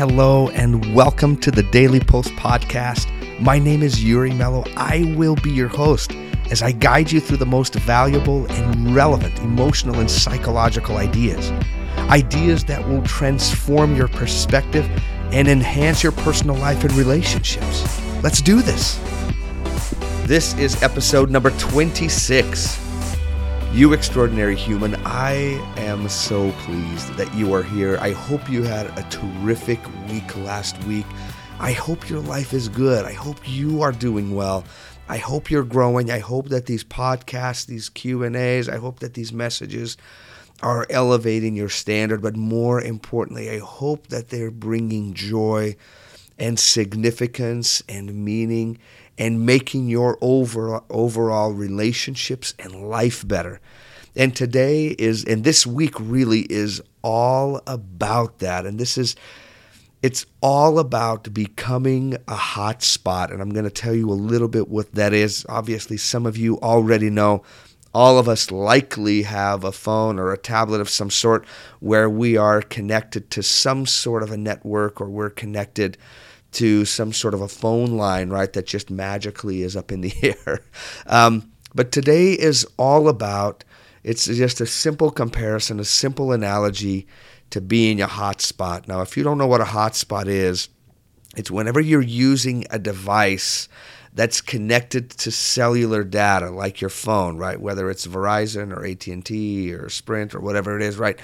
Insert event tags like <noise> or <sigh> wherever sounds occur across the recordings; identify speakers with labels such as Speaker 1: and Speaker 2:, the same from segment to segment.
Speaker 1: Hello, and welcome to the Daily Post Podcast. My name is Yuri Mello. I will be your host as I guide you through the most valuable and relevant emotional and psychological ideas. Ideas that will transform your perspective and enhance your personal life and relationships. Let's do this. This is episode number 26. You extraordinary human, I am so pleased that you are here. I hope you had a terrific week last week. I hope your life is good. I hope you are doing well. I hope you're growing. I hope that these podcasts, these Q&As, I hope that these messages are elevating your standard, but more importantly, I hope that they're bringing joy and significance and meaning and making your over, overall relationships and life better. And today is, and this week really is all about that. And this is, it's all about becoming a hot spot. And I'm going to tell you a little bit what that is. Obviously, some of you already know. All of us likely have a phone or a tablet of some sort where we are connected to some sort of a network or we're connected to some sort of a phone line, right, that just magically is up in the <laughs> air. Um, but today is all about, it's just a simple comparison, a simple analogy to being a hotspot. Now, if you don't know what a hotspot is, it's whenever you're using a device that's connected to cellular data like your phone right whether it's verizon or at&t or sprint or whatever it is right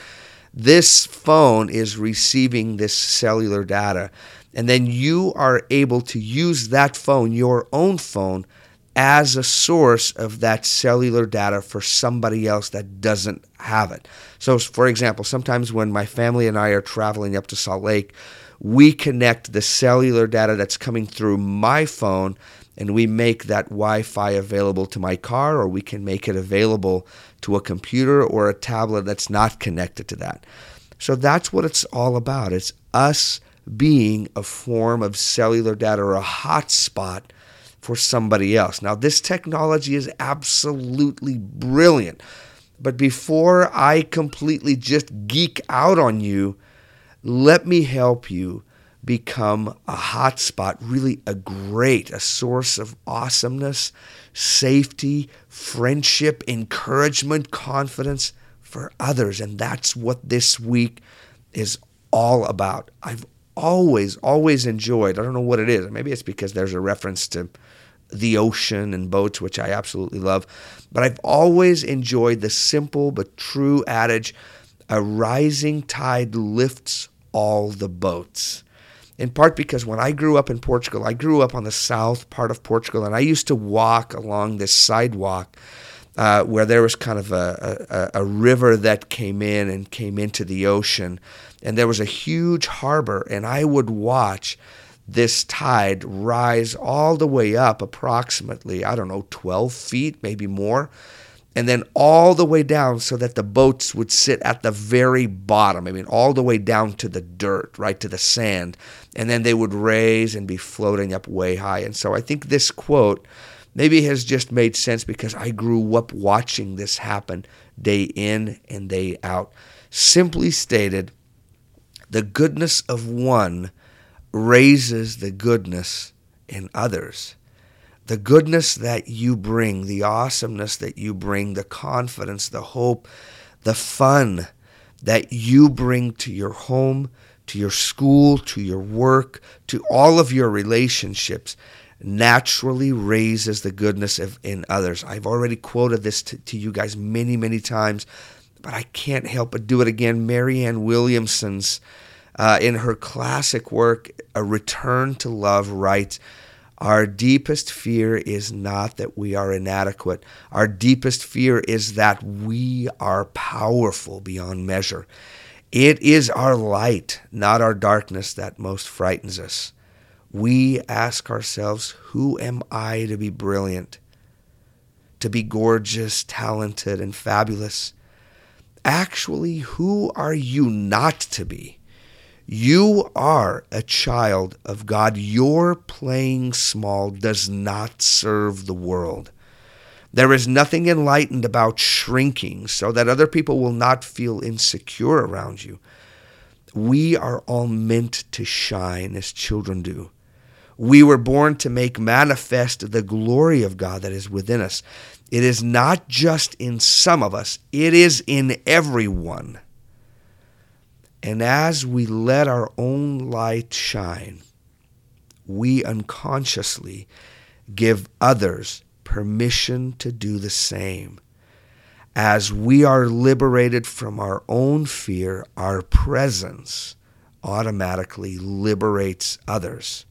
Speaker 1: this phone is receiving this cellular data and then you are able to use that phone, your own phone, as a source of that cellular data for somebody else that doesn't have it. So, for example, sometimes when my family and I are traveling up to Salt Lake, we connect the cellular data that's coming through my phone and we make that Wi Fi available to my car, or we can make it available to a computer or a tablet that's not connected to that. So that's what it's all about. It's us being a form of cellular data or a hotspot for somebody else. Now, this technology is absolutely brilliant. But before I completely just geek out on you, let me help you become a hotspot, really a great, a source of awesomeness, safety, friendship, encouragement, confidence for others. And that's what this week is all about. I've always, always enjoyed. I don't know what it is. Maybe it's because there's a reference to the ocean and boats, which I absolutely love. But I've always enjoyed the simple but true adage a rising tide lifts all the boats. In part because when I grew up in Portugal, I grew up on the south part of Portugal, and I used to walk along this sidewalk uh, where there was kind of a, a, a, river that came in and came into the ocean. And there was a huge harbor, and I would watch this tide rise all the way up approximately, I don't know, 12 feet, maybe more, and then all the way down so that the boats would sit at the very bottom. I mean, all the way down to the dirt, right to the sand. And then they would raise and be floating up way high. And so I think this quote maybe it has just made sense because I grew up watching this happen day in and day out. Simply stated, the goodness of one raises the goodness in others. The goodness that you bring, the awesomeness that you bring, the confidence, the hope, the fun that you bring to your home, to your school, to your work, to all of your relationships naturally raises the goodness of, in others. I've already quoted this to, to you guys many, many times, but I can't help but do it again. Marianne Williamson's, uh, in her classic work, A Return to Love, writes, our deepest fear is not that we are inadequate. Our deepest fear is that we are powerful beyond measure. It is our light, not our darkness, that most frightens us we ask ourselves, who am I to be brilliant, to be gorgeous, talented, and fabulous? Actually, who are you not to be? You are a child of God. Your playing small does not serve the world. There is nothing enlightened about shrinking so that other people will not feel insecure around you. We are all meant to shine as children do. We were born to make manifest the glory of God that is within us. It is not just in some of us, it is in everyone. And as we let our own light shine, we unconsciously give others permission to do the same. As we are liberated from our own fear, our presence automatically liberates others.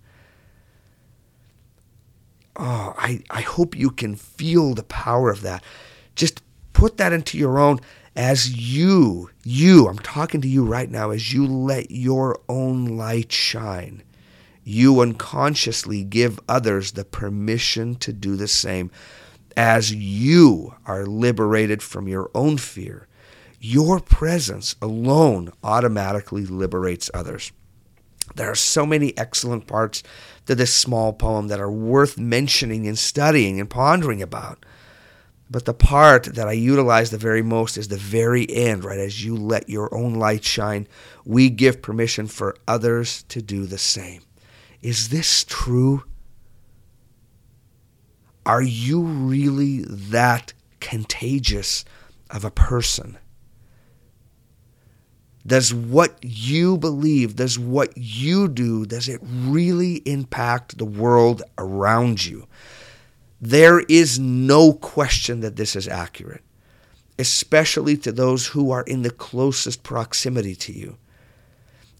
Speaker 1: Oh, I, I hope you can feel the power of that. Just put that into your own as you, you, I'm talking to you right now, as you let your own light shine you unconsciously give others the permission to do the same. As you are liberated from your own fear, your presence alone automatically liberates others. There are so many excellent parts to this small poem that are worth mentioning and studying and pondering about. But the part that I utilize the very most is the very end, right? As you let your own light shine, we give permission for others to do the same. Is this true? Are you really that contagious of a person? Does what you believe, does what you do, does it really impact the world around you? There is no question that this is accurate, especially to those who are in the closest proximity to you.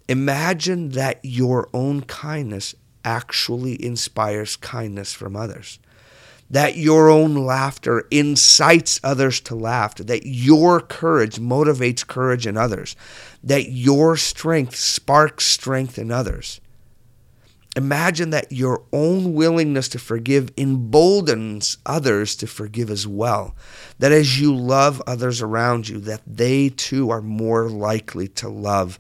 Speaker 1: Imagine that your own kindness actually inspires kindness from others. That your own laughter incites others to laugh. That your courage motivates courage in others. That your strength sparks strength in others. Imagine that your own willingness to forgive emboldens others to forgive as well. That as you love others around you, that they too are more likely to love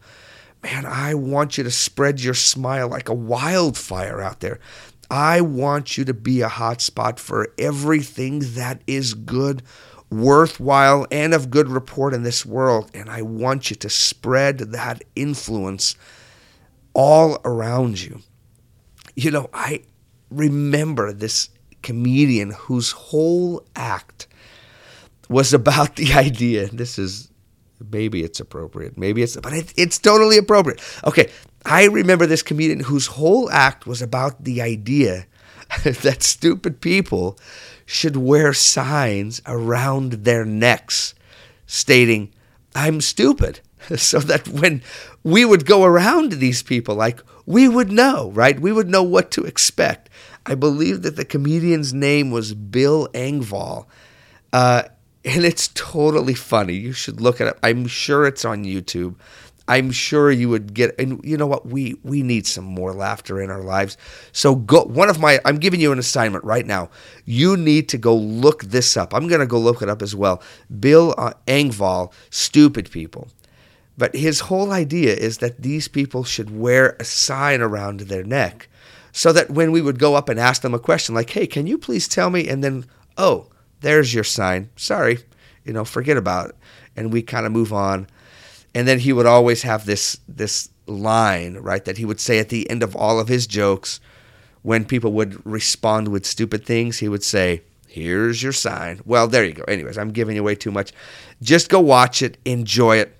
Speaker 1: man, I want you to spread your smile like a wildfire out there. I want you to be a hotspot for everything that is good, worthwhile, and of good report in this world. And I want you to spread that influence all around you. You know, I remember this comedian whose whole act was about the <laughs> idea. This is maybe it's appropriate. Maybe it's, but it, it's totally appropriate. Okay, I remember this comedian whose whole act was about the idea <laughs> that stupid people should wear signs around their necks stating, I'm stupid. <laughs> So that when we would go around these people, like we would know, right? We would know what to expect. I believe that the comedian's name was Bill Engvall. Uh, and it's totally funny. You should look it. I'm sure it's on YouTube. I'm sure you would get and you know what we we need some more laughter in our lives. So go one of my I'm giving you an assignment right now. You need to go look this up. I'm going to go look it up as well. Bill uh, Engvall, stupid people. But his whole idea is that these people should wear a sign around their neck so that when we would go up and ask them a question like, "Hey, can you please tell me?" and then, "Oh, there's your sign. Sorry, you know, forget about it. And we kind of move on. And then he would always have this this line, right, that he would say at the end of all of his jokes when people would respond with stupid things, he would say, Here's your sign. Well, there you go. Anyways, I'm giving away too much. Just go watch it, enjoy it.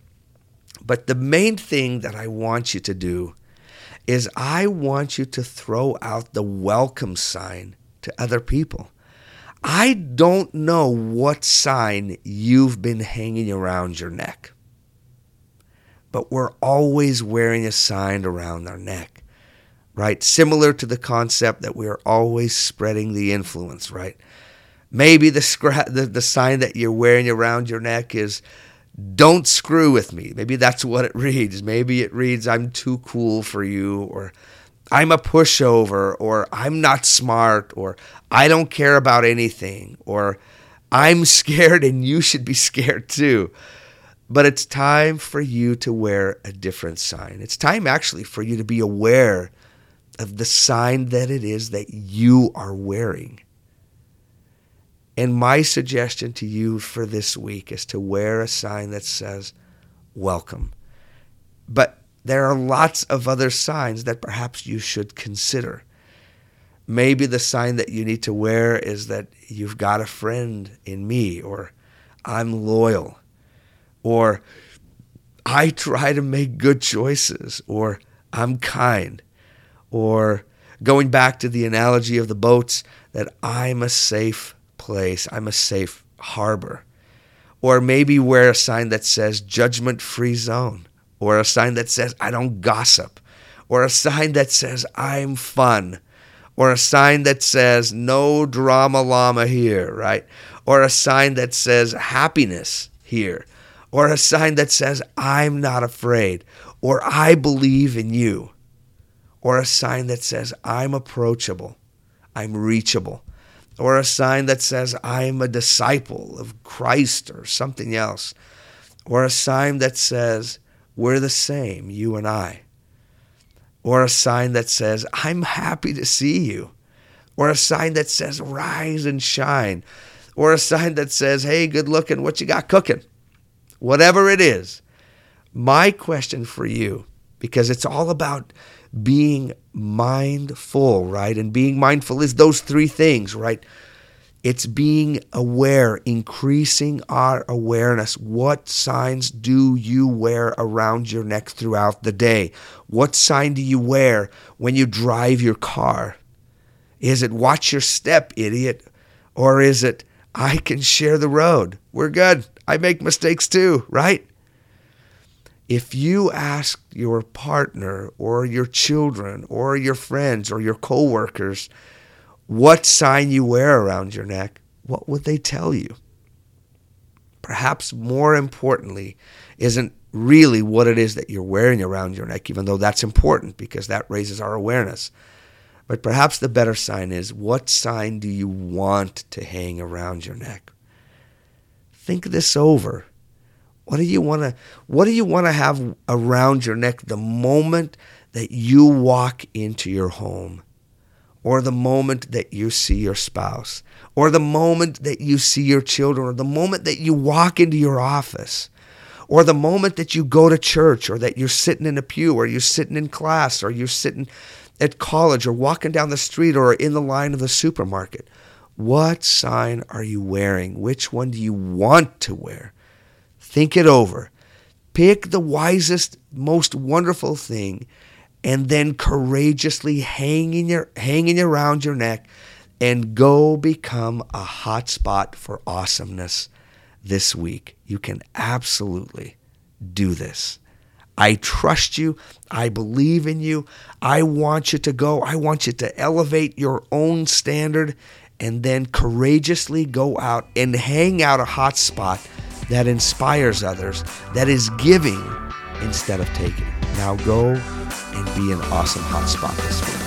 Speaker 1: But the main thing that I want you to do is I want you to throw out the welcome sign to other people. I don't know what sign you've been hanging around your neck, but we're always wearing a sign around our neck, right? Similar to the concept that we're always spreading the influence, right? Maybe the, scra- the, the sign that you're wearing around your neck is, don't screw with me. Maybe that's what it reads. Maybe it reads, I'm too cool for you, or I'm a pushover, or I'm not smart, or I don't care about anything, or I'm scared and you should be <laughs> scared too. But it's time for you to wear a different sign. It's time actually for you to be aware of the sign that it is that you are wearing. And my suggestion to you for this week is to wear a sign that says, Welcome. But there are lots of other signs that perhaps you should consider. Maybe the sign that you need to wear is that you've got a friend in me, or I'm loyal, or I try to make good choices, or I'm kind, or going back to the analogy of the boats, that I'm a safe place, I'm a safe harbor. Or maybe wear a sign that says judgment free zone, or a sign that says I don't gossip, or a sign that says I'm fun, or a sign that says no drama llama here, right? Or a sign that says happiness here, or a sign that says I'm not afraid, or I believe in you, or a sign that says I'm approachable, I'm reachable, or a sign that says I'm a disciple of Christ or something else, or a sign that says we're the same, you and I or a sign that says, I'm happy to see you, or a sign that says, rise and shine, or a sign that says, hey, good looking, what you got cooking? Whatever it is, my question for you, because it's all about being mindful, right? And being mindful is those three things, right? It's being aware, increasing our awareness. What signs do you wear around your neck throughout the day? What sign do you wear when you drive your car? Is it watch your step, idiot? Or is it I can share the road? We're good. I make mistakes too, right? If you ask your partner or your children or your friends or your coworkers, what sign you wear around your neck, what would they tell you? Perhaps more importantly, isn't really what it is that you're wearing around your neck, even though that's important because that raises our awareness. But perhaps the better sign is what sign do you want to hang around your neck? Think this over. What do you want to what do you want to have around your neck the moment that you walk into your home? or the moment that you see your spouse, or the moment that you see your children, or the moment that you walk into your office, or the moment that you go to church, or that you're sitting in a pew, or you're sitting in class, or you're sitting at college, or walking down the street, or in the line of the supermarket. What sign are you wearing? Which one do you want to wear? Think it over. Pick the wisest, most wonderful thing and then courageously hanging your hanging around your neck and go become a hotspot for awesomeness this week. You can absolutely do this. I trust you. I believe in you. I want you to go. I want you to elevate your own standard and then courageously go out and hang out a hot spot that inspires others, that is giving instead of taking. Now go and be an awesome hotspot this week.